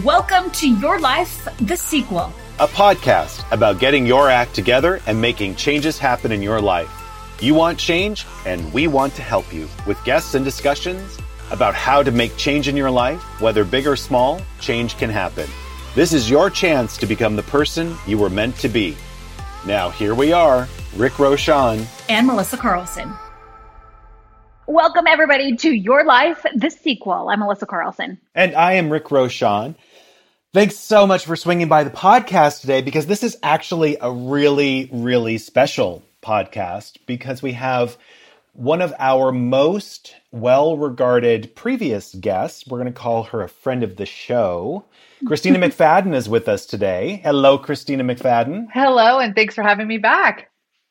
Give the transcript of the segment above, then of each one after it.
Welcome to Your Life, the sequel, a podcast about getting your act together and making changes happen in your life. You want change, and we want to help you with guests and discussions about how to make change in your life, whether big or small, change can happen. This is your chance to become the person you were meant to be. Now, here we are, Rick Roshan and Melissa Carlson. Welcome, everybody, to Your Life, the sequel. I'm Melissa Carlson. And I am Rick Roshan. Thanks so much for swinging by the podcast today because this is actually a really, really special podcast because we have one of our most well regarded previous guests. We're going to call her a friend of the show. Christina McFadden is with us today. Hello, Christina McFadden. Hello, and thanks for having me back.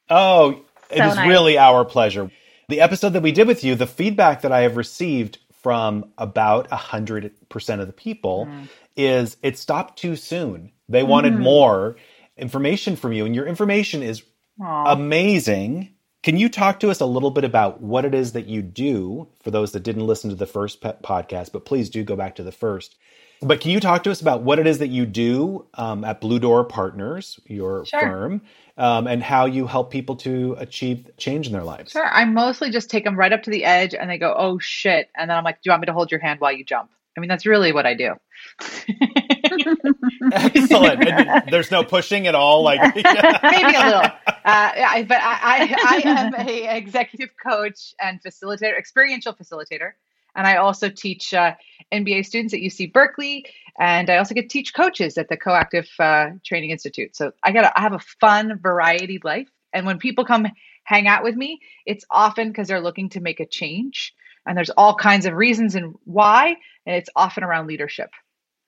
Oh, it so is nice. really our pleasure. The episode that we did with you, the feedback that I have received from about 100% of the people mm. is it stopped too soon. They wanted mm. more information from you, and your information is Aww. amazing. Can you talk to us a little bit about what it is that you do for those that didn't listen to the first podcast, but please do go back to the first. But can you talk to us about what it is that you do um, at Blue Door Partners, your sure. firm, um, and how you help people to achieve change in their lives? Sure. I mostly just take them right up to the edge and they go, oh shit. And then I'm like, do you want me to hold your hand while you jump? I mean, that's really what I do. Excellent. And there's no pushing at all. Like maybe a little, uh, I, but I, I, I am a executive coach and facilitator, experiential facilitator. And I also teach uh, MBA students at UC Berkeley, and I also get to teach coaches at the Coactive uh, Training Institute. So I got I have a fun variety life, and when people come hang out with me, it's often because they're looking to make a change, and there's all kinds of reasons and why, and it's often around leadership.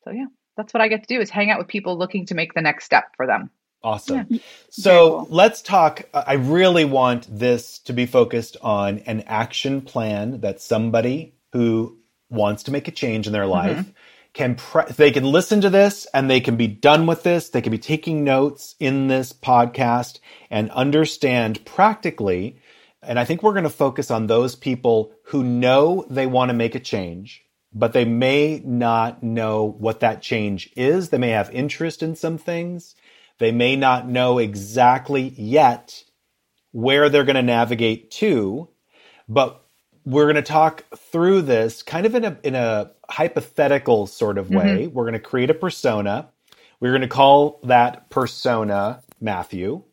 So yeah, that's what I get to do is hang out with people looking to make the next step for them. Awesome. Yeah. So cool. let's talk. I really want this to be focused on an action plan that somebody who wants to make a change in their life mm-hmm. can pre- they can listen to this and they can be done with this. They can be taking notes in this podcast and understand practically and i think we're going to focus on those people who know they want to make a change but they may not know what that change is. They may have interest in some things. They may not know exactly yet where they're going to navigate to but we're going to talk through this kind of in a in a hypothetical sort of way. Mm-hmm. We're going to create a persona. We're going to call that persona Matthew.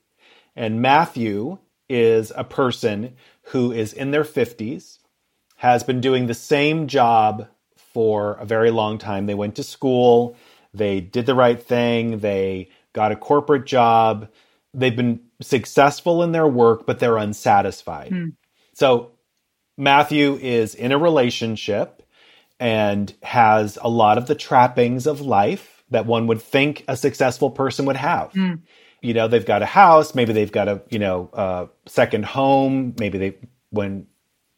And Matthew is a person who is in their 50s, has been doing the same job for a very long time. They went to school, they did the right thing, they got a corporate job, they've been successful in their work, but they're unsatisfied. Mm. So Matthew is in a relationship and has a lot of the trappings of life that one would think a successful person would have. Mm. You know, they've got a house, maybe they've got a, you know, a second home, maybe they when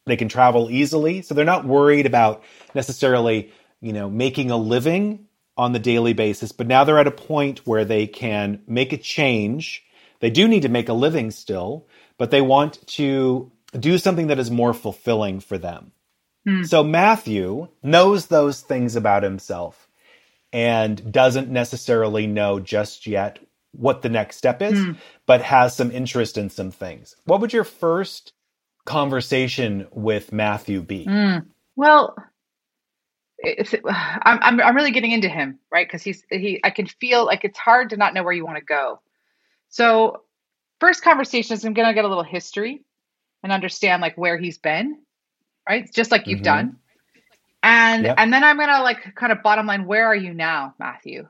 they can travel easily, so they're not worried about necessarily, you know, making a living on the daily basis, but now they're at a point where they can make a change. They do need to make a living still, but they want to do something that is more fulfilling for them. Hmm. So Matthew knows those things about himself and doesn't necessarily know just yet what the next step is, hmm. but has some interest in some things. What would your first conversation with Matthew be? Hmm. Well, I'm, I'm, I'm really getting into him, right? Because he's he. I can feel like it's hard to not know where you want to go. So, first conversation is I'm gonna get a little history and understand like where he's been, right? Just like you've mm-hmm. done. And yep. and then I'm gonna like kind of bottom line, where are you now, Matthew?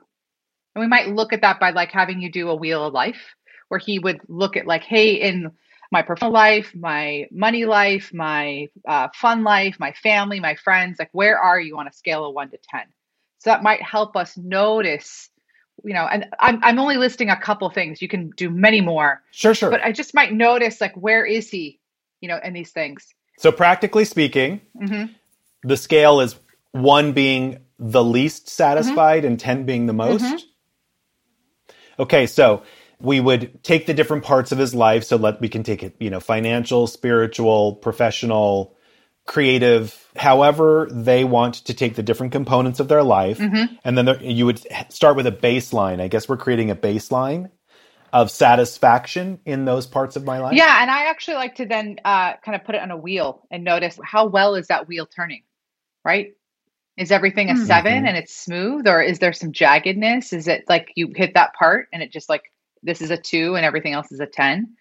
And we might look at that by like having you do a wheel of life where he would look at like, hey, in my personal life, my money life, my uh, fun life, my family, my friends, like where are you on a scale of one to 10? So that might help us notice, you know, and I'm, I'm only listing a couple things. You can do many more. Sure, sure. But I just might notice like, where is he you know, and these things. So practically speaking, mm-hmm. the scale is one being the least satisfied mm-hmm. and 10 being the most. Mm-hmm. Okay, so we would take the different parts of his life. So let we can take it, you know, financial, spiritual, professional, creative, however they want to take the different components of their life. Mm-hmm. And then there, you would start with a baseline. I guess we're creating a baseline of satisfaction in those parts of my life. Yeah. And I actually like to then uh, kind of put it on a wheel and notice how well is that wheel turning, right? Is everything a mm-hmm. 7 and it's smooth, or is there some jaggedness? Is it like you hit that part and it just like this is a two and everything else is a 10?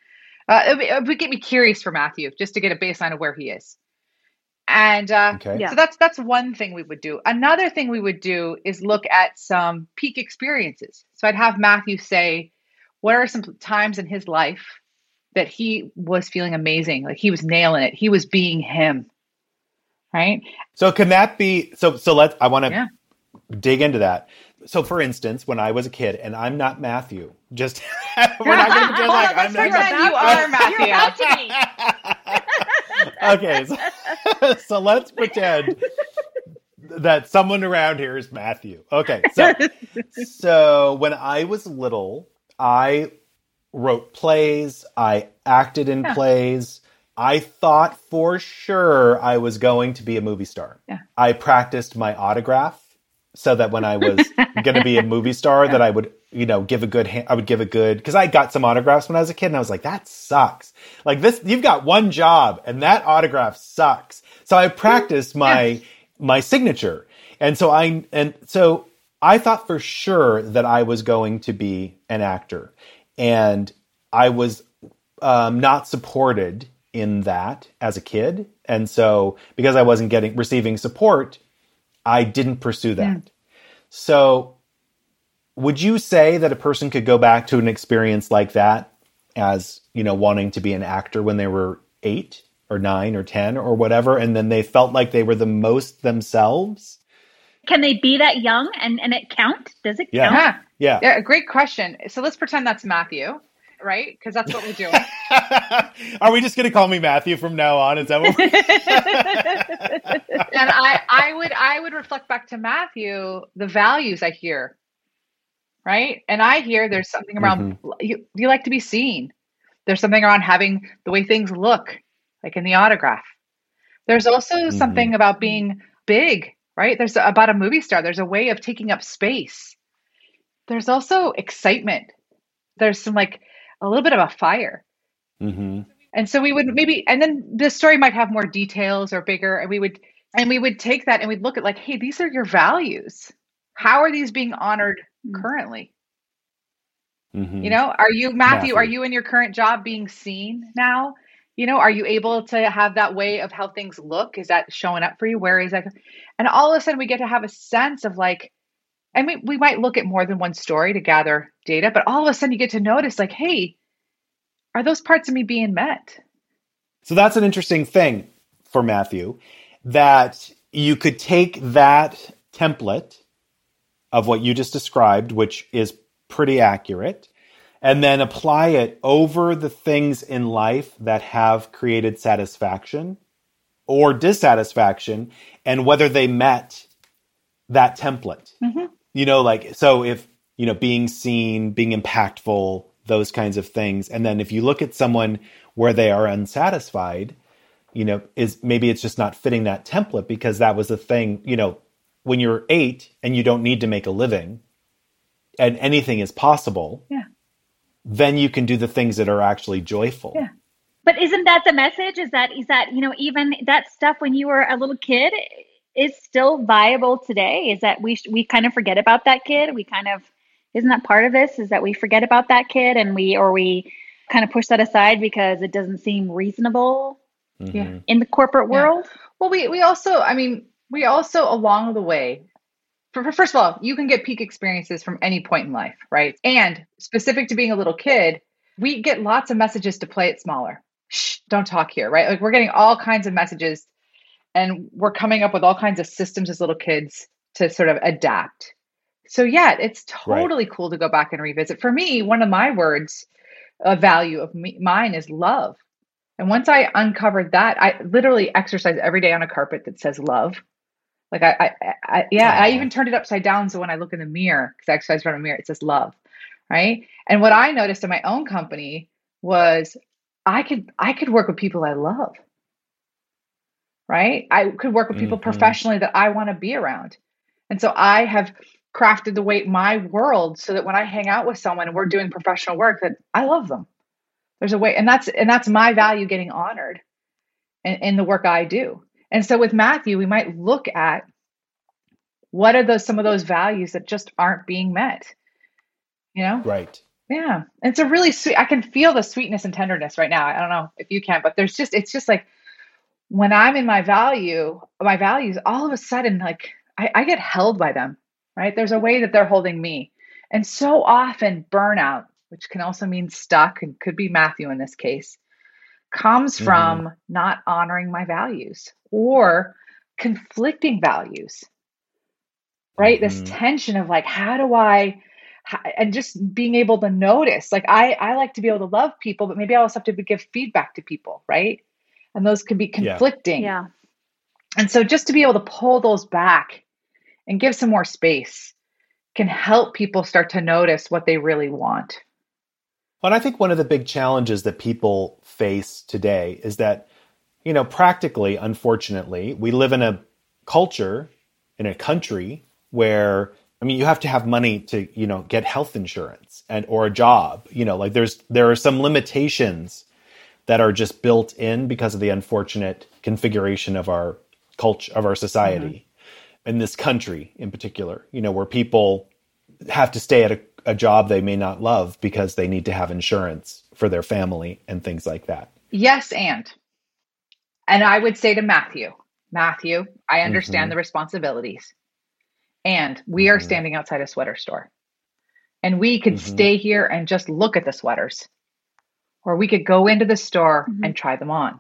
Uh, it, would, it would get me curious for Matthew just to get a baseline of where he is. And uh, okay. yeah. so that's that's one thing we would do. Another thing we would do is look at some peak experiences. So I'd have Matthew say, what are some times in his life that he was feeling amazing, like he was nailing it, he was being him, right? So can that be so? So let's. I want to yeah. dig into that. So, for instance, when I was a kid, and I'm not Matthew, just we're not going to pretend like I'm not. You are Matthew. okay, so, so let's pretend that someone around here is Matthew. Okay, so so when I was little, I wrote plays, I acted in yeah. plays. I thought for sure I was going to be a movie star. Yeah. I practiced my autograph so that when I was going to be a movie star, that I would, you know, give a good, ha- I would give a good, because I got some autographs when I was a kid, and I was like, that sucks. Like this, you've got one job, and that autograph sucks. So I practiced my yeah. my signature, and so I and so I thought for sure that I was going to be an actor, and I was um, not supported in that as a kid, and so because I wasn't getting receiving support I didn't pursue that. Mm. So, would you say that a person could go back to an experience like that as, you know, wanting to be an actor when they were eight or nine or 10 or whatever, and then they felt like they were the most themselves? Can they be that young and, and it count? Does it yeah. count? Yeah. Yeah. Great question. So let's pretend that's Matthew right? Because that's what we're doing. Are we just going to call me Matthew from now on? Is that what? and I, I would, I would reflect back to Matthew the values I hear, right? And I hear there's something around mm-hmm. you. You like to be seen. There's something around having the way things look, like in the autograph. There's also mm-hmm. something about being big, right? There's about a movie star. There's a way of taking up space. There's also excitement. There's some like a little bit of a fire. Mm-hmm. And so we would maybe, and then the story might have more details or bigger, and we would, and we would take that and we'd look at like, hey, these are your values. How are these being honored mm-hmm. currently? Mm-hmm. You know, are you Matthew, Matthew? Are you in your current job being seen now? You know, are you able to have that way of how things look? Is that showing up for you? Where is that? And all of a sudden, we get to have a sense of like, and we, we might look at more than one story to gather data, but all of a sudden you get to notice, like, hey, are those parts of me being met? So that's an interesting thing for Matthew that you could take that template of what you just described, which is pretty accurate, and then apply it over the things in life that have created satisfaction or dissatisfaction and whether they met that template. Mm-hmm. You know, like, so if, you know, being seen, being impactful, those kinds of things. And then if you look at someone where they are unsatisfied, you know, is maybe it's just not fitting that template because that was the thing, you know, when you're eight and you don't need to make a living and anything is possible, yeah. Then you can do the things that are actually joyful. Yeah. But isn't that the message? Is that is that, you know, even that stuff when you were a little kid, is still viable today is that we we kind of forget about that kid we kind of isn't that part of this is that we forget about that kid and we or we kind of push that aside because it doesn't seem reasonable mm-hmm. in the corporate world yeah. well we we also i mean we also along the way for, first of all you can get peak experiences from any point in life right and specific to being a little kid we get lots of messages to play it smaller Shh, don't talk here right like we're getting all kinds of messages and we're coming up with all kinds of systems as little kids to sort of adapt. So yeah, it's totally right. cool to go back and revisit. For me, one of my words a value of me, mine is love. And once I uncovered that, I literally exercise every day on a carpet that says love. Like I, I, I yeah, I even turned it upside down so when I look in the mirror, because I exercise in front of a mirror, it says love, right? And what I noticed in my own company was I could I could work with people I love right? I could work with people mm-hmm. professionally that I want to be around. And so I have crafted the way my world so that when I hang out with someone and we're doing professional work that I love them. There's a way and that's and that's my value getting honored in, in the work I do. And so with Matthew, we might look at what are those some of those values that just aren't being met. You know? Right. Yeah. It's a really sweet I can feel the sweetness and tenderness right now. I don't know if you can, but there's just it's just like when I'm in my value, my values, all of a sudden, like I, I get held by them, right? There's a way that they're holding me. And so often, burnout, which can also mean stuck and could be Matthew in this case, comes mm-hmm. from not honoring my values or conflicting values, right? Mm-hmm. This tension of like, how do I, and just being able to notice, like, I, I like to be able to love people, but maybe I also have to give feedback to people, right? and those can be conflicting. Yeah. And so just to be able to pull those back and give some more space can help people start to notice what they really want. Well, I think one of the big challenges that people face today is that, you know, practically, unfortunately, we live in a culture, in a country where I mean, you have to have money to, you know, get health insurance and or a job. You know, like there's there are some limitations that are just built in because of the unfortunate configuration of our culture of our society mm-hmm. in this country in particular you know where people have to stay at a, a job they may not love because they need to have insurance for their family and things like that yes and and i would say to matthew matthew i understand mm-hmm. the responsibilities and we are mm-hmm. standing outside a sweater store and we could mm-hmm. stay here and just look at the sweaters or we could go into the store mm-hmm. and try them on.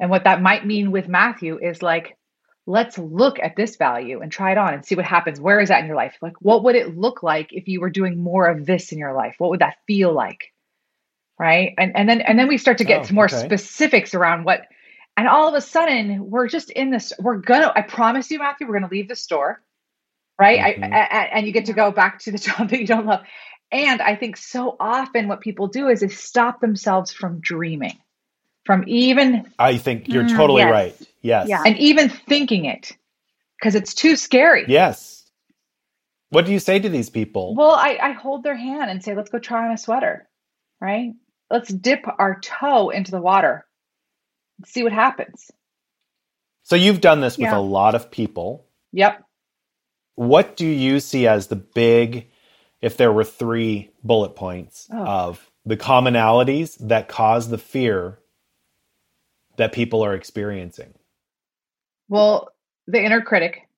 And what that might mean with Matthew is like, let's look at this value and try it on and see what happens. Where is that in your life? Like, what would it look like if you were doing more of this in your life? What would that feel like? Right. And, and then, and then we start to get oh, more okay. specifics around what, and all of a sudden we're just in this, we're gonna, I promise you, Matthew, we're going to leave the store. Right. Mm-hmm. I, I, and you get to go back to the job that you don't love. And I think so often what people do is they stop themselves from dreaming, from even. I think you're mm, totally yes. right. Yes. Yeah. And even thinking it because it's too scary. Yes. What do you say to these people? Well, I, I hold their hand and say, let's go try on a sweater, right? Let's dip our toe into the water, see what happens. So you've done this with yeah. a lot of people. Yep. What do you see as the big if there were three bullet points oh. of the commonalities that cause the fear that people are experiencing? Well, the inner critic,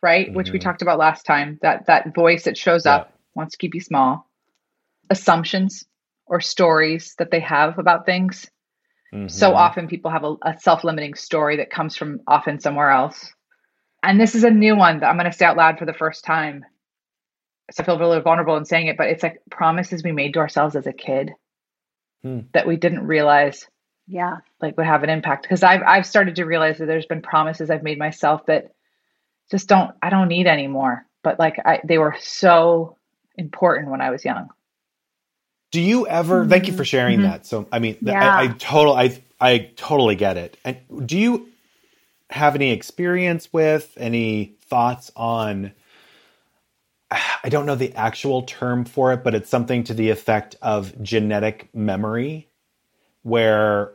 right, mm-hmm. which we mm-hmm. talked about last time, that that voice that shows yeah. up wants to keep you small. Assumptions or stories that they have about things. Mm-hmm. So often people have a, a self-limiting story that comes from often somewhere else. And this is a new one that I'm going to say out loud for the first time So I feel really vulnerable in saying it, but it's like promises we made to ourselves as a kid hmm. that we didn't realize yeah like would have an impact because I've I've started to realize that there's been promises I've made myself that just don't I don't need anymore but like I they were so important when I was young. Do you ever mm-hmm. thank you for sharing mm-hmm. that. So I mean yeah. I, I total I I totally get it. And do you have any experience with any thoughts on I don't know the actual term for it, but it's something to the effect of genetic memory, where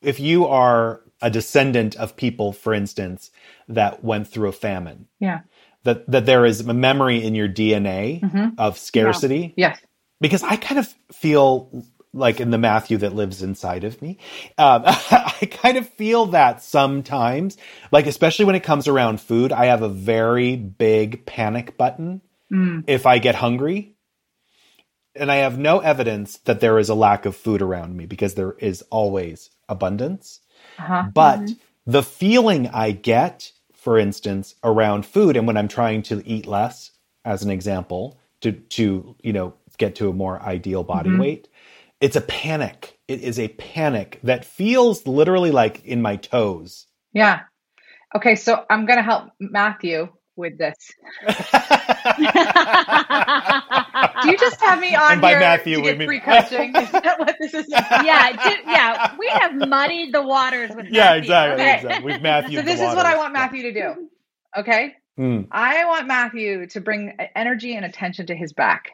if you are a descendant of people, for instance, that went through a famine, yeah, that that there is a memory in your DNA mm-hmm. of scarcity, yeah. yes, because I kind of feel like in the Matthew that lives inside of me, um, I kind of feel that sometimes, like especially when it comes around food, I have a very big panic button mm. if I get hungry. And I have no evidence that there is a lack of food around me because there is always abundance. Uh-huh. But mm-hmm. the feeling I get, for instance, around food, and when I'm trying to eat less, as an example, to to you know get to a more ideal body mm-hmm. weight, it's a panic. It is a panic that feels literally like in my toes. Yeah. Okay, so I'm going to help Matthew with this. Do you just have me on and by here Matthew, to we get mean- free coaching? Is that what this is? about? yeah, ju- yeah. We have muddied the waters with yeah, Matthew. exactly, Okay. exactly. We've Matthew. So this is what I want Matthew to do. Okay, Mm, I want Matthew to bring energy and attention to his back,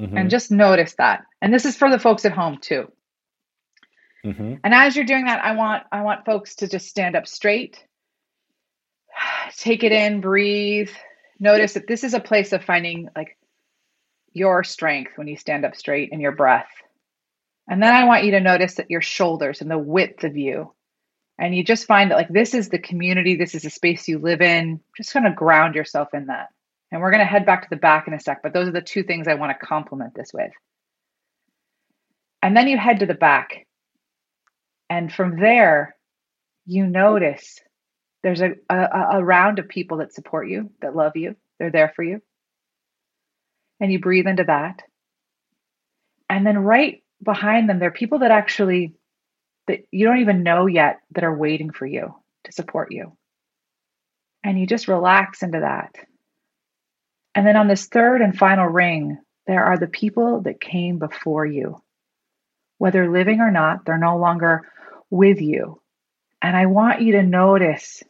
mhm, and just notice that. And this is for the folks at home too. mhm. And as you're doing that, I want I want folks to just stand up straight. Take it in, breathe. Notice that this is a place of finding like your strength when you stand up straight and your breath. And then I want you to notice that your shoulders and the width of you. And you just find that like this is the community, this is the space you live in. Just kind of ground yourself in that. And we're going to head back to the back in a sec, but those are the two things I want to complement this with. And then you head to the back. And from there, you notice there's a, a, a round of people that support you, that love you, they're there for you. And you breathe into that. And then right behind them, there are people that actually that you don't even know yet that are waiting for you to support you. And you just relax into that. And then on this third and final ring, there are the people that came before you. Whether living or not, they're no longer with you. And I want you to notice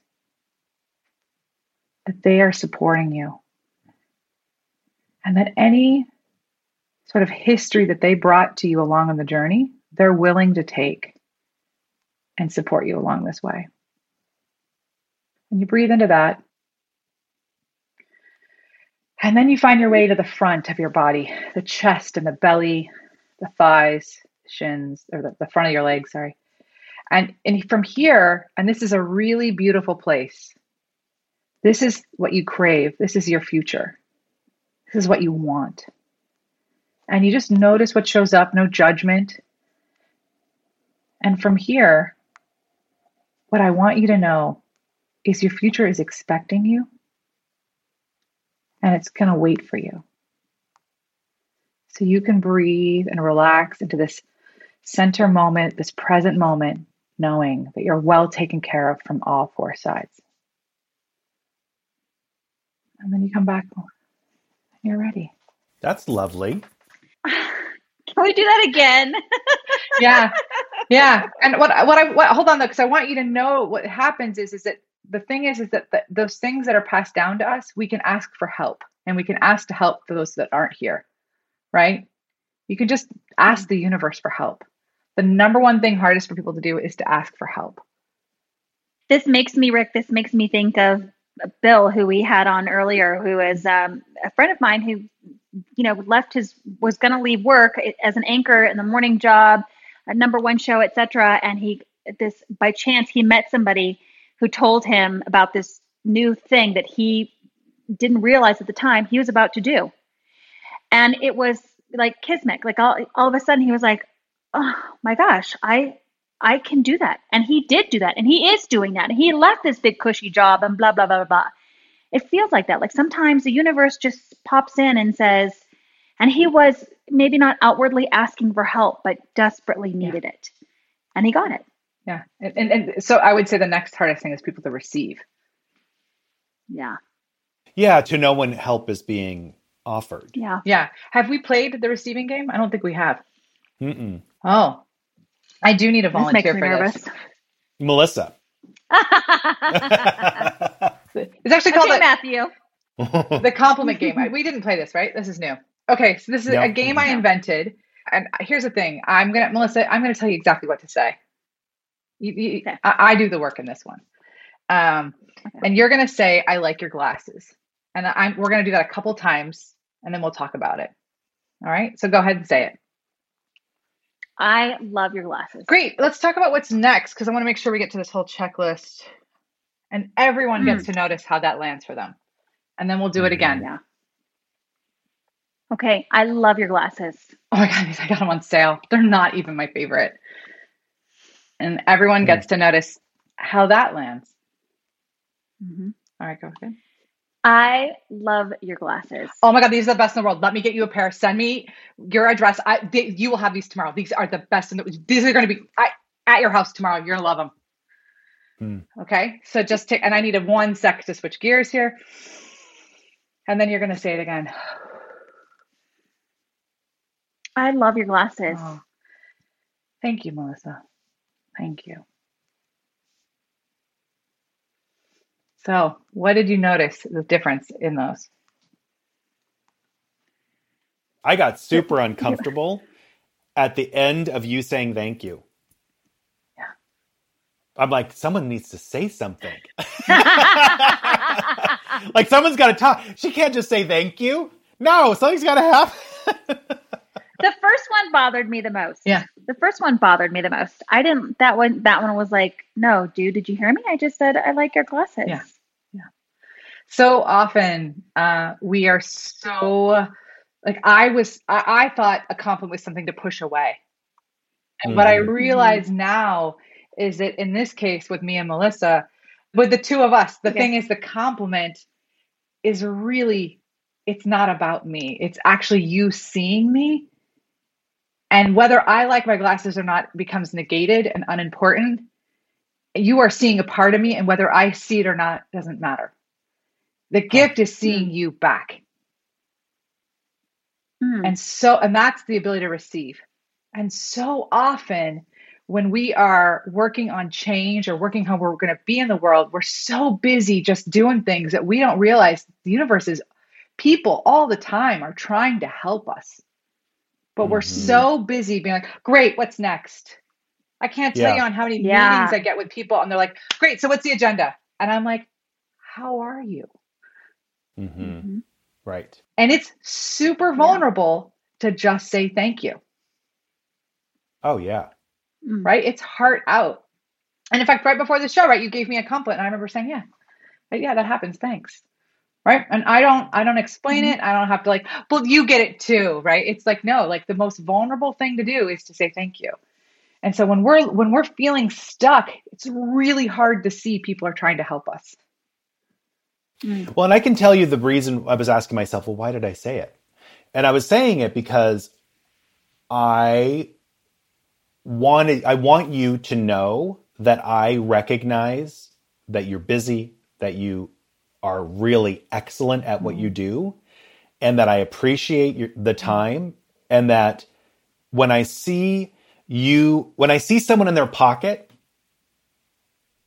that they are supporting you. And that any sort of history that they brought to you along on the journey, they're willing to take and support you along this way. And you breathe into that. And then you find your way to the front of your body, the chest and the belly, the thighs, shins, or the, the front of your legs, sorry. And, and from here, and this is a really beautiful place. This is what you crave. This is your future. This is what you want. And you just notice what shows up, no judgment. And from here, what I want you to know is your future is expecting you and it's going to wait for you. So you can breathe and relax into this center moment, this present moment, knowing that you're well taken care of from all four sides. And then you come back and you're ready. That's lovely. Can we do that again? yeah yeah and what what i what hold on though because i want you to know what happens is is that the thing is is that the, those things that are passed down to us we can ask for help and we can ask to help for those that aren't here right you can just ask the universe for help the number one thing hardest for people to do is to ask for help this makes me, Rick, this makes me think of Bill, who we had on earlier, who is um, a friend of mine who, you know, left his, was going to leave work as an anchor in the morning job, a number one show, etc. And he, this, by chance, he met somebody who told him about this new thing that he didn't realize at the time he was about to do. And it was like kismet, like all, all of a sudden he was like, oh my gosh, I, I can do that. And he did do that. And he is doing that. And he left this big cushy job and blah, blah, blah, blah, blah. It feels like that. Like sometimes the universe just pops in and says, and he was maybe not outwardly asking for help, but desperately needed yeah. it. And he got it. Yeah. And, and, and so I would say the next hardest thing is people to receive. Yeah. Yeah. To know when help is being offered. Yeah. Yeah. Have we played the receiving game? I don't think we have. Mm-mm. Oh, I do need a volunteer for nervous. this. Melissa. it's actually called okay, a, Matthew. the compliment game. We didn't play this, right? This is new. Okay, so this is Yep. a game I invented. And here's the thing. I'm gonna Melissa, I'm gonna tell you exactly what to say. You, you, Okay. I, I do the work in this one. Um, and you're gonna say, I like your glasses. And I'm we're gonna do that a couple times and then we'll talk about it. All right. So go ahead and say it. I love your glasses. Great. Let's talk about what's next because I want to make sure we get to this whole checklist and everyone gets to notice how that lands for them. And then we'll do it again. Yeah. Okay. I love your glasses. Oh my God, these I got them on sale. They're not even my favorite. And everyone gets to notice how that lands. Mhm. All right, go ahead. I love your glasses. Oh my God, these are the best in the world. Let me get you a pair. Send me your address. I, they, you will have these tomorrow. These are the best. In the, these are going to be I, at your house tomorrow. You're going to love them. Hmm. Okay. So just take, and I needed one sec to switch gears here. And then you're going to say it again. I love your glasses. Oh, thank you, Melissa. Thank you. So, what did you notice the difference in those? I got super uncomfortable at the end of you saying thank you. Yeah. I'm like, someone needs to say something. like, someone's got to talk. She can't just say thank you. No, something's got to happen. the first one bothered me the most. Yeah. The first one bothered me the most. I didn't that one that one was like, no, dude, did you hear me? I just said I like your glasses. Yeah. Yeah. So often uh we are so like I was I, I thought a compliment was something to push away. And mm-hmm. what I mm-hmm. realize now is that in this case with me and Melissa, with the two of us, the thing is the compliment is really it's not about me. It's actually you seeing me and whether I like my glasses or not becomes negated and unimportant. You are seeing a part of me, and whether I see it or not doesn't matter. The gift is seeing you back. Mm. And so, and that's the ability to receive. And so often, when we are working on change or working how we're going to be in the world, we're so busy just doing things that we don't realize the universe is people all the time are trying to help us. But we're mm-hmm. so busy being like, great, what's next? I can't tell yeah. you on how many yeah. meetings I get with people, and they're like, great, so what's the agenda? And I'm like, how are you? Mm-hmm. Mm-hmm. Right. And it's super vulnerable yeah. to just say thank you. Oh, yeah. Mm. Right? It's heart out. And in fact, right before the show, right, you gave me a compliment, and I remember saying, yeah, yeah, that happens. Thanks right? And i don't i don't explain mm-hmm. it. I don't have to like well you get it too right? It's like no like the most vulnerable thing to do is to say thank you. And so when we're when we're feeling stuck it's really hard to see people are trying to help us. Mm. well and i can tell you the reason i was asking myself well why did i say it? And i was saying it because i wanted i want you to know that i recognize that you're busy that you are really excellent at what you mm-hmm. do and that I appreciate your, the mm-hmm. time and that when I see you when I see someone in their pocket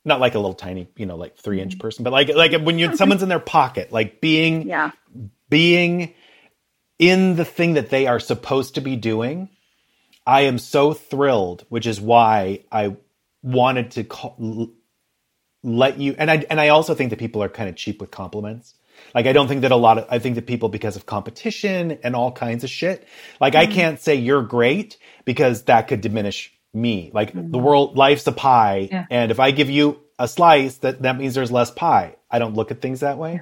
not like a little tiny, you know, like 3 inch mm-hmm. person, but like like when you someone's in their pocket, like being yeah. being in the thing that they are supposed to be doing, I am so thrilled, which is why I wanted to call, let you and I and I also think that people are kind of cheap with compliments. Like I don't think that a lot of I think that people because of competition and all kinds of shit. Like mm-hmm. I can't say you're great because that could diminish me. Like mm-hmm. the world life's a pie yeah. and if I give you a slice that that means there's less pie. I don't look at things that way.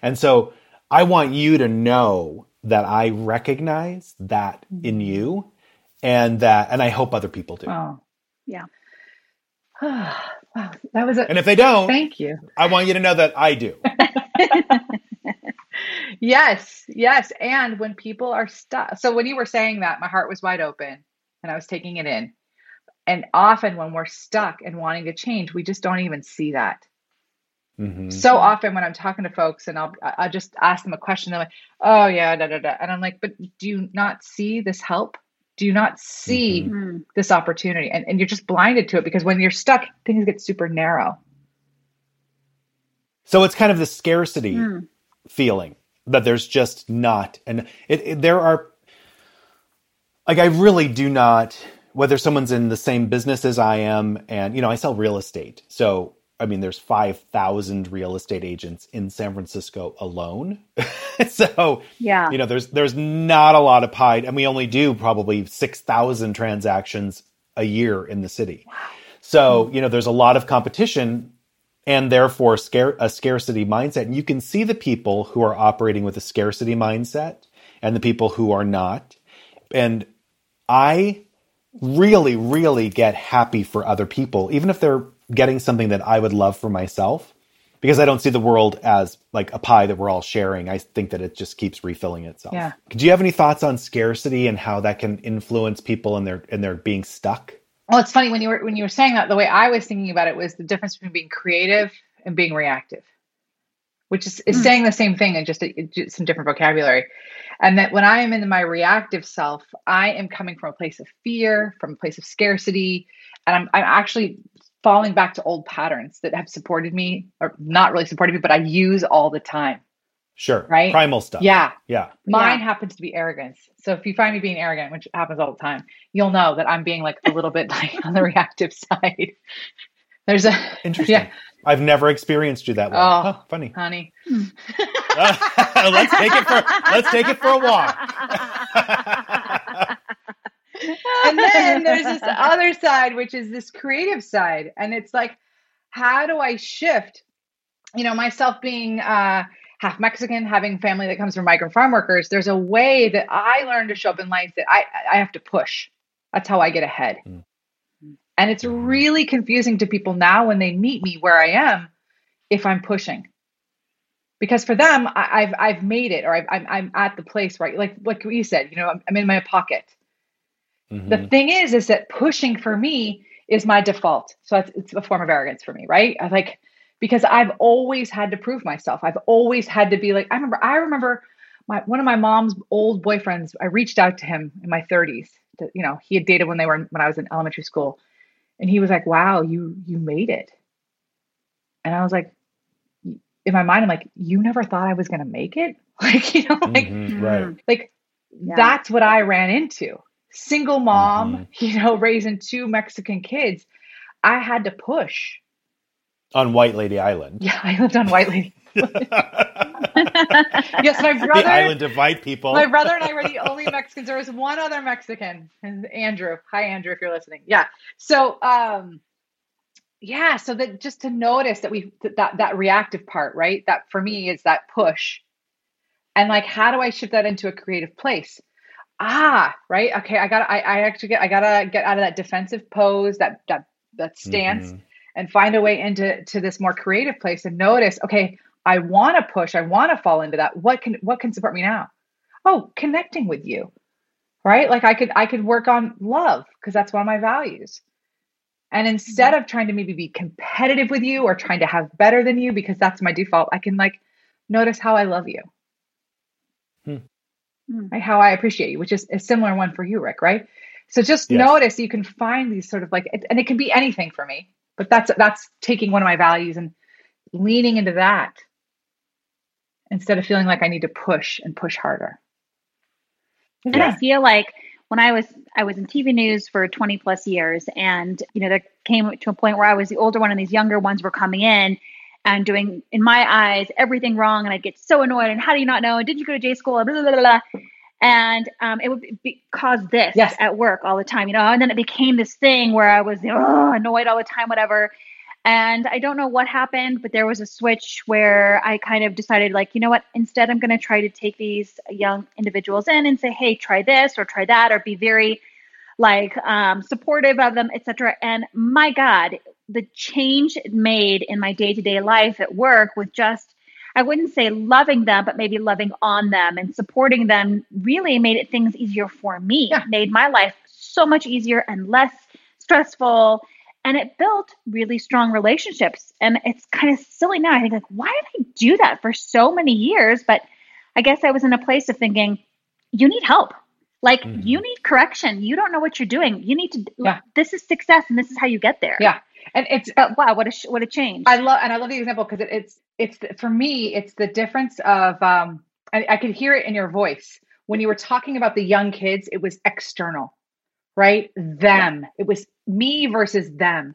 And so I want you to know that I recognize that mm-hmm. in you and that and I hope other people do. Oh. Yeah. Wow, that was a. And if they don't, thank you. I want you to know that I do. yes, yes. And when people are stuck, so when you were saying that, my heart was wide open and I was taking it in. And often when we're stuck and wanting to change, we just don't even see that. Mm-hmm. So often when I'm talking to folks and I'll I just ask them a question, they're like, "Oh yeah, da da da," and I'm like, "But do you not see this help? Do not see mm-hmm. this opportunity and, and you're just blinded to it because when you're stuck things get super narrow so it's kind of the scarcity mm. feeling that there's just not and it, it, there are like i really do not whether someone's in the same business as i am and you know i sell real estate so I mean, there's 5,000 real estate agents in San Francisco alone. so, yeah, you know, there's, there's not a lot of pie and we only do probably 6,000 transactions a year in the city. Wow. So, you know, there's a lot of competition and therefore scare, a scarcity mindset. And you can see the people who are operating with a scarcity mindset and the people who are not. And I really, really get happy for other people, even if they're getting something that I would love for myself because I don't see the world as like a pie that we're all sharing. I think that it just keeps refilling itself. Yeah. Do you have any thoughts on scarcity and how that can influence people and their and their being stuck? Well, it's funny when you were when you were saying that. The way I was thinking about it was the difference between being creative and being reactive, which is, is mm. saying the same thing and just, a, just some different vocabulary. And that when I am in my reactive self, I am coming from a place of fear, from a place of scarcity, and I'm I'm actually falling back to old patterns that have supported me or not really supported me, but I use all the time. Sure. Right. Primal stuff. Yeah. Yeah. Mine yeah. happens to be arrogance. So if you find me being arrogant, which happens all the time, you'll know that I'm being like a little bit like on the reactive side. There's a interesting. Yeah. I've never experienced you that way. Oh, oh funny, honey. let's take it for let's take it for a walk. And then there's this other side, which is this creative side, and it's like, how do I shift? You know, myself being uh, half Mexican, having family that comes from migrant farm workers, there's a way that I learned to show up in life that I I have to push. That's how I get ahead. Mm. And it's mm-hmm. really confusing to people now when they meet me where I am if I'm pushing. Because for them, I, have I've made it, or i am I'm at the place right, like like you said, you know, I'm, I'm in my pocket. Mm-hmm. The thing is, is that pushing for me is my default. So it's, it's a form of arrogance for me, right? I like because I've always had to prove myself. I've always had to be like, I remember, I remember my, one of my mom's old boyfriends, I reached out to him in my 30s. To, you know, he had dated when they were, when I was in elementary school. And he was like, wow, you, you made it. And I was like, in my mind, I'm like, you never thought I was going to make it. Like, you know, like, mm-hmm, right. like yeah. that's what I ran into. Single mom, mm-hmm. you know, raising two Mexican kids. I had to push on White Lady Island. Yeah, I lived on White Lady. yes, my brother. The island of white people. My brother and I were the only Mexicans. There was one other Mexican, and Andrew. Hi, Andrew, if you're listening. Yeah. So, um, yeah. So that just to notice that we that that reactive part, right? That for me is that push, and like, how do I shift that into a creative place? Ah, right. Okay, I got. I I actually get. I gotta get out of that defensive pose, that that that stance. Mm-hmm and find a way into to this more creative place and notice okay i want to push i want to fall into that what can what can support me now oh connecting with you right like i could i could work on love because that's one of my values and instead of trying to maybe be competitive with you or trying to have better than you because that's my default i can like notice how i love you hmm. Mm. right, how i appreciate you which is a similar one for you rick right so just yes. notice you can find these sort of like and it can be anything for me but that's that's taking one of my values and leaning into that instead of feeling like I need to push and push harder. And yeah. I feel like when I was I was in TV news for 20 plus years and you know there came to a point where I was the older one and these younger ones were coming in and doing in my eyes everything wrong and I'd get so annoyed and how do you not know and did you go to J school blah, blah, blah, and um, it would be, cause this yes. at work all the time, you know. And then it became this thing where I was you know, annoyed all the time, whatever. And I don't know what happened, but there was a switch where I kind of decided, like, you know what? Instead, I'm going to try to take these young individuals in and say, hey, try this or try that, or be very like um, supportive of them, etc. And my God, the change it made in my day to day life at work with just I wouldn't say loving them, but maybe loving on them and supporting them really made it things easier for me. Yeah. Made my life so much easier and less stressful. And it built really strong relationships. And it's kind of silly now. I think like, why did I do that for so many years? But I guess I was in a place of thinking, you need help. Like mm-hmm. you need correction. You don't know what you're doing. You need to. Yeah. This is success, and this is how you get there. Yeah, and it's but wow, what a what a change. I love and I love the example because it, it's it's for me it's the difference of um I, I could hear it in your voice when you were talking about the young kids. It was external, right? Them. Yeah. It was me versus them,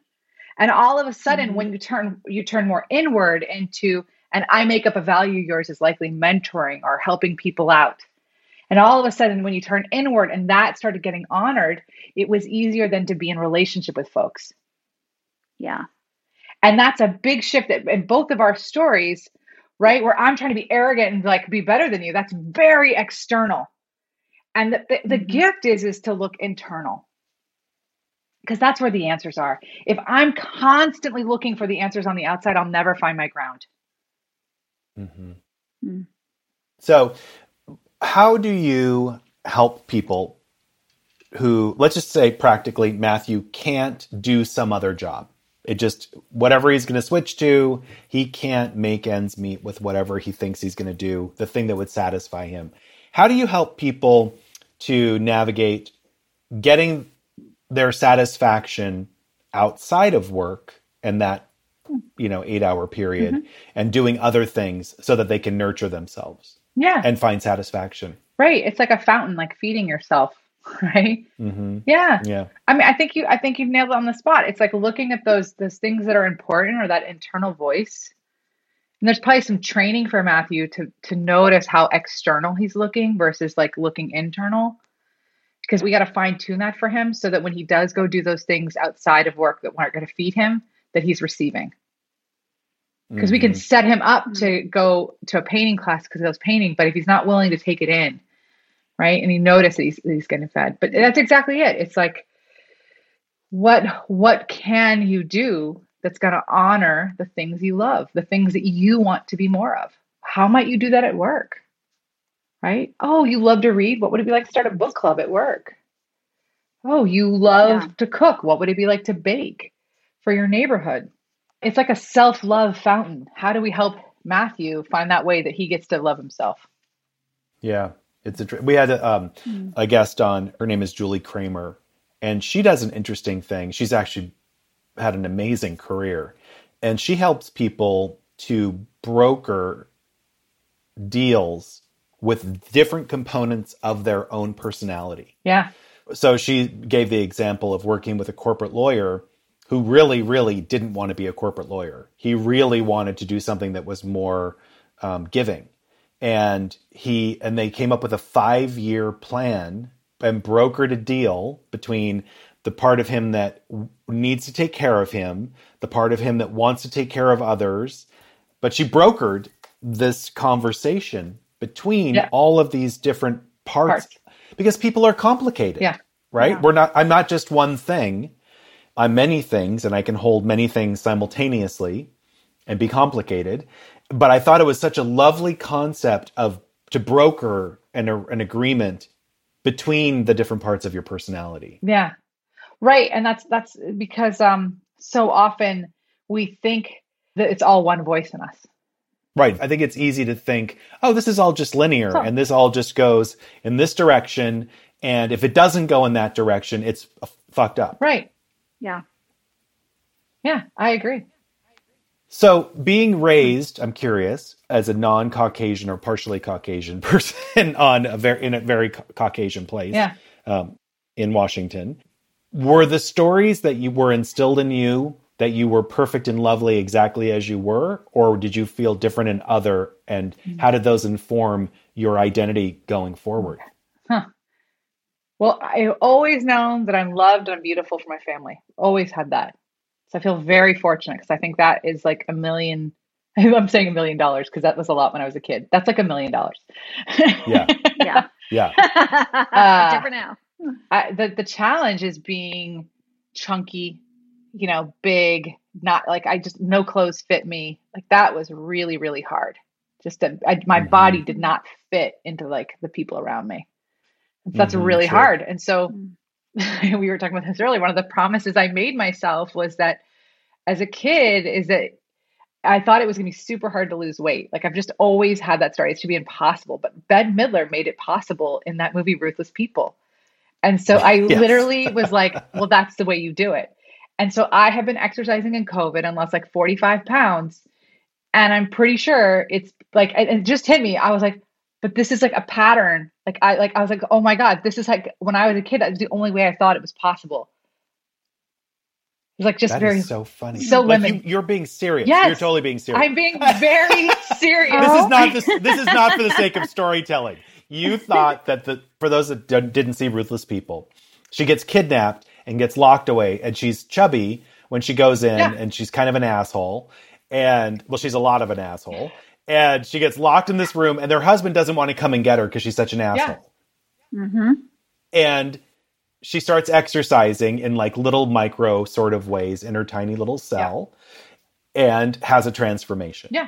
and all of a sudden mm-hmm. when you turn you turn more inward into and I make up a value yours is likely mentoring or helping people out. And all of a sudden, when you turn inward and that started getting honored, it was easier than to be in relationship with folks. Yeah. And that's a big shift that in both of our stories, right? Where I'm trying to be arrogant and like be better than you. That's very external. And the, the, the mm-hmm. gift is is to look internal. Because that's where the answers are. If I'm constantly looking for the answers on the outside, I'll never find my ground. Mm-hmm. Mm. So, how do you help people who, let's just say practically, Matthew can't do some other job. It just, whatever he's going to switch to, he can't make ends meet with whatever he thinks he's going to do, the thing that would satisfy him. How do you help people to navigate getting their satisfaction outside of work and that you know eight hour period mm-hmm. and doing other things so that they can nurture themselves yeah and find satisfaction right it's like a fountain like feeding yourself right mm-hmm. yeah yeah i mean i think you i think you've nailed it on the spot it's like looking at those those things that are important or that internal voice and there's probably some training for matthew to to notice how external he's looking versus like looking internal because we got to fine tune that for him so that when he does go do those things outside of work that aren't going to feed him that he's receiving because mm-hmm. we can mm-hmm. set him up to go to a painting class because he loves painting but if he's not willing to take it in right? And he notices he's, he's getting fed. But that's exactly it. It's like what what can you do that's going to honor the things you love the things that you want to be more of? How might you do that at work right? Oh you love to read. What would it be like to start a book club at work? Oh you love yeah. to cook. What would it be like to bake for your neighborhood? It's like a self love fountain. How do we help Matthew find that way that he gets to love himself? Yeah, it's a. We had a, um, mm. a guest on. Her name is Julie Kramer, and she does an interesting thing. She's actually had an amazing career, and she helps people to broker deals with different components of their own personality. Yeah. So she gave the example of working with a corporate lawyer who really, really didn't want to be a corporate lawyer. He really wanted to do something that was more um, giving. And he and they came up with a five year plan and brokered a deal between the part of him that needs to take care of him, the part of him that wants to take care of others. But she brokered this conversation between yeah. all of these different parts, parts, because people are complicated. Yeah. Right? Yeah. We're not I'm not just one thing. I'm many things and I can hold many things simultaneously and be complicated. But I thought it was such a lovely concept of to broker an, an agreement between the different parts of your personality. Yeah. Right. And that's that's because um so often we think that it's all one voice in us. Right. I think it's easy to think, oh, this is all just linear and this all just goes in this direction. And if it doesn't go in that direction, it's fucked up. Right. Yeah. Yeah, I agree. So, being raised, I'm curious, as a non-Caucasian or partially Caucasian person on a very in a very Caucasian place, yeah. um, in Washington, were the stories that you were instilled in you that you were perfect and lovely exactly as you were, or did you feel different and other? And mm-hmm. how did those inform your identity going forward? Huh. Well, I've always known that I'm loved and I'm beautiful for my family. Always had that. So I feel very fortunate because I think that is like a million. I'm saying a million dollars because that was a lot when I was a kid. That's like a million dollars. Yeah. yeah. Yeah. Uh, Different now. I, the the challenge is being chunky, you know, big, not like I just no clothes fit me. Like that was really really hard. Just to, I, my mm-hmm. body did not fit into like the people around me. That's mm-hmm, really sure. hard. And so mm. we were talking about this earlier. One of the promises I made myself was that as a kid, is that I thought it was going to be super hard to lose weight. Like I've just always had that story. It should be impossible. But Bette Midler made it possible in that movie, Ruthless People. And so I yes. literally was like, well, that's the way you do it. And so I have been exercising in COVID and lost like 45 pounds. And I'm pretty sure it's like, it just hit me. I was like, but this is like a pattern. Like I like I was like, oh my god, this is like when I was a kid, that was the only way I thought it was possible. It's like just that very so funny. So like limited. You, are being serious. Yes, you're totally being serious. I'm being very serious. this is not this. This is not for the sake of storytelling. You thought that the for those that didn't see Ruthless People, she gets kidnapped and gets locked away, and she's chubby when she goes in, yeah. and she's kind of an asshole, and well, she's a lot of an asshole, and she gets locked in this room and their husband doesn't want to come and get her because she's such an asshole yeah. mm-hmm. and she starts exercising in like little micro sort of ways in her tiny little cell yeah. and has a transformation yeah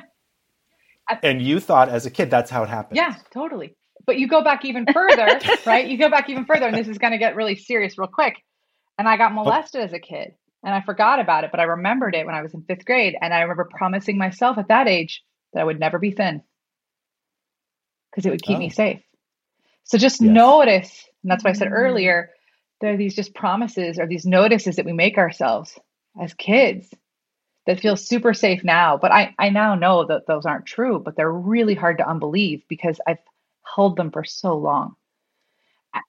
and you thought as a kid that's how it happened yeah totally but you go back even further, right? You go back even further, and this is going to get really serious real quick. And I got molested as a kid, and I forgot about it, but I remembered it when I was in fifth grade, and I remember promising myself at that age that I would never be thin because it would keep oh. me safe. So just yes. notice, and that's why I said mm. earlier, there are these just promises or these notices that we make ourselves as kids that feel super safe now. But I, I now know that those aren't true, but they're really hard to unbelieve because I've held them for so long.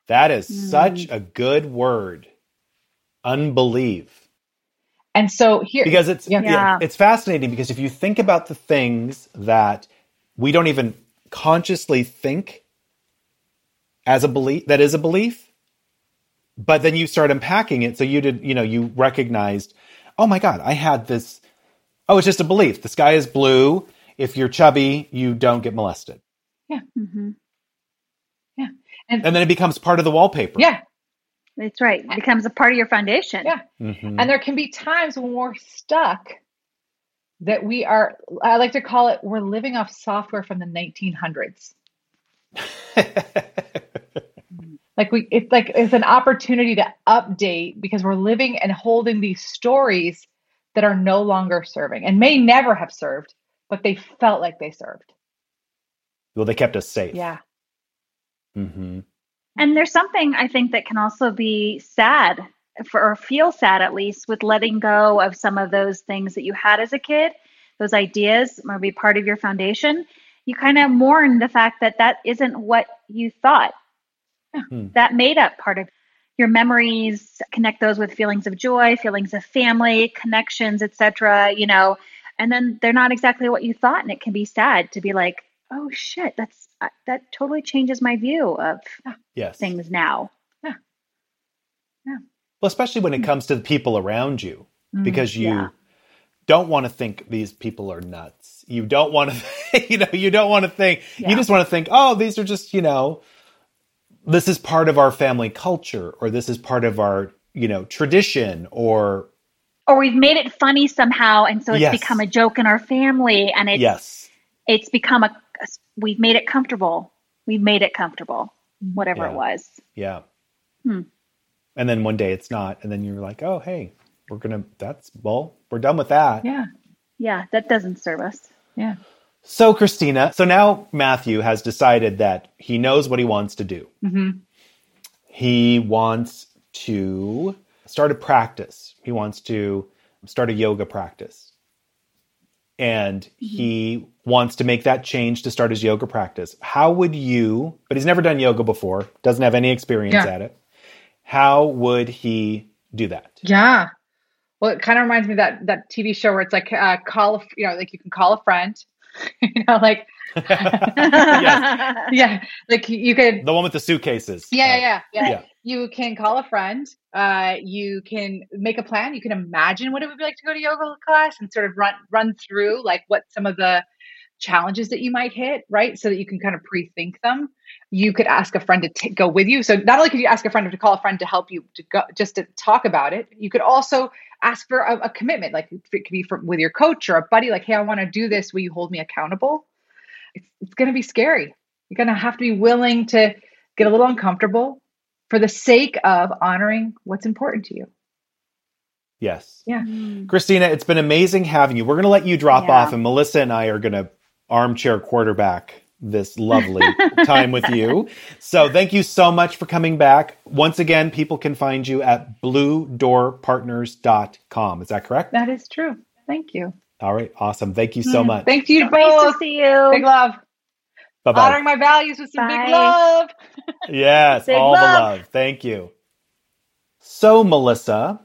That is mm. such a good word. Unbelieve. And so here because it's yeah. yeah. it's fascinating because if you think about the things that we don't even consciously think as a belief that is a belief, but then you start unpacking it. So you did you know you recognized oh my god i had this oh it's just a belief. The sky is blue. If you're chubby you don't get molested. Yeah. Mm-hmm. yeah. And, and, then it becomes part of the wallpaper. Yeah that's right. It becomes a part of your foundation. Yeah. Mm-hmm. and there can be times when we're stuck that we are i like to call it we're living off software from the 1900s like we it's like it's an opportunity to update because we're living and holding these stories that are no longer serving and may never have served but they felt like they served. Well they kept us safe. Yeah. Mm-hmm. And there's something i think that can also be sad for, or feel sad at least with letting go of some of those things that you had as a kid those ideas might be part of your foundation you kind of mourn the fact that that isn't what you thought Hmm. That made up part of your memories, connect those with feelings of joy, feelings of family, connections, etc. You know, and then they're not exactly what you thought, and it can be sad to be like, oh shit, that's uh, that totally changes my view of yes. things now. Yeah. Yeah. Well, especially when it comes to the people around you, mm, because you yeah. don't want to think these people are nuts. You don't want to, you know, you don't want to think. Yeah. You just want to think, oh, these are just, you know, this is part of our family culture or this is part of our you know tradition or or we've made it funny somehow and so it's yes. become a joke in our family and it's yes it's become a we've made it comfortable we've made it comfortable whatever yeah. it was yeah hmm. and then one day it's not and then you're like oh hey we're gonna that's well we're done with that yeah yeah that doesn't serve us yeah so, Christina, so now Matthew has decided that he knows what he wants to do. Mm-hmm. He wants to start a practice, he wants to start a yoga practice. And mm-hmm. he wants to make that change to start his yoga practice. How would you, but he's never done yoga before, doesn't have any experience yeah. at it. How would he do that? Yeah. Well, it kind of reminds me that that TV show where it's like uh, call, a, you know, like you can call a friend you know, like yeah, like you could the one with the suitcases. Yeah, uh, yeah, yeah, yeah. You can call a friend. Uh, you can make a plan. You can imagine what it would be like to go to yoga class and sort of run run through like what some of the challenges that you might hit, right? So that you can kind of pre-think them. You could ask a friend to t- go with you. So not only could you ask a friend to call a friend to help you to go just to talk about it, you could also ask for a, a commitment. Like it could be from with your coach or a buddy. Like, hey, I want to do this. Will you hold me accountable? It's, it's going to be scary. You're going to have to be willing to get a little uncomfortable for the sake of honoring what's important to you. Yes. Yeah. Mm. Christina, it's been amazing having you. We're going to let you drop yeah. off, and Melissa and I are going to armchair quarterback this lovely time with you. So thank you so much for coming back. Once again, people can find you at bluedoorpartners.com. Is that correct? That is true. Thank you. All right. Awesome. Thank you so mm, much. Thank you both. Nice to see you. Big love. Bye-bye. Honoring my values with some Bye. big love. yes. Big all love. the love. Thank you. So, Melissa.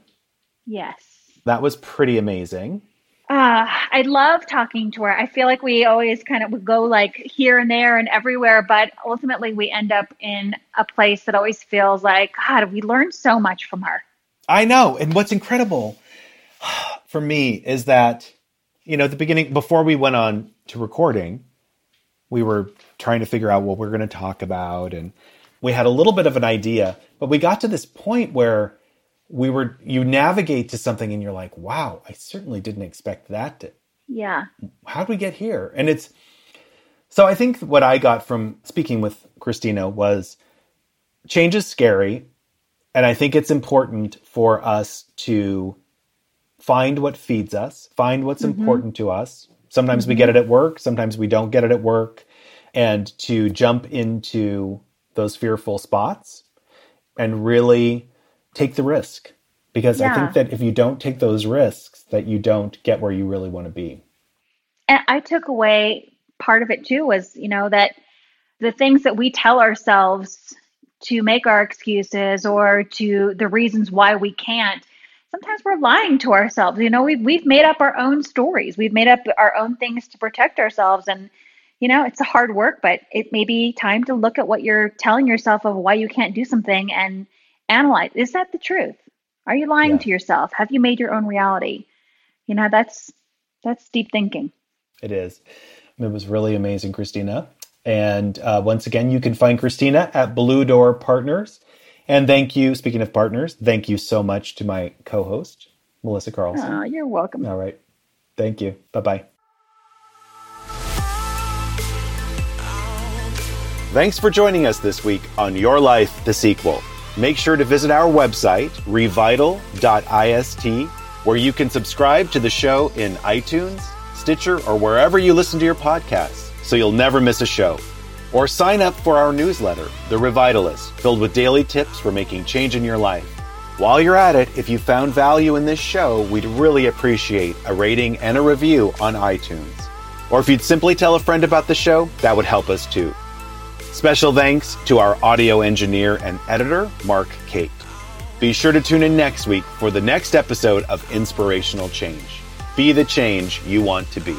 Yes. That was pretty amazing. Uh, I love talking to her. I feel like we always kind of would go like here and there and everywhere, but ultimately we end up in a place that always feels like, God, we learned so much from her. I know. And what's incredible for me is that, you know, at the beginning, before we went on to recording, we were trying to figure out what we're going to talk about. And we had a little bit of an idea, but we got to this point where we were you navigate to something and you're like, wow, I certainly didn't expect that to Yeah. How did we get here? And it's So I think what I got from speaking with Christina was change is scary. And I think it's important for us to find what feeds us, find what's mm-hmm. important to us. Sometimes mm-hmm. we get it at work, sometimes we don't get it at work. And to jump into those fearful spots and really take the risk. Because yeah. I think that if you don't take those risks, that you don't get where you really want to be. And I took away part of it too was, you know, that the things that we tell ourselves to make our excuses or to the reasons why we can't sometimes we're lying to ourselves you know we've, we've made up our own stories we've made up our own things to protect ourselves and you know it's a hard work but it may be time to look at what you're telling yourself of why you can't do something and analyze is that the truth are you lying yeah. to yourself have you made your own reality you know that's that's deep thinking it is it was really amazing christina and uh, once again, you can find Christina at Blue Door Partners. And thank you, speaking of partners, thank you so much to my co host, Melissa Carlson. Oh, you're welcome. All right. Thank you. Bye bye. Thanks for joining us this week on Your Life, the sequel. Make sure to visit our website, revital.ist, where you can subscribe to the show in iTunes, Stitcher, or wherever you listen to your podcasts so you'll never miss a show. Or sign up for our newsletter, The Revitalist, filled with daily tips for making change in your life. While you're at it, if you found value in this show, we'd really appreciate a rating and a review on iTunes. Or if you'd simply tell a friend about the show, that would help us too. Special thanks to our audio engineer and editor, Mark Kate. Be sure to tune in next week for the next episode of Inspirational Change. Be the change you want to be.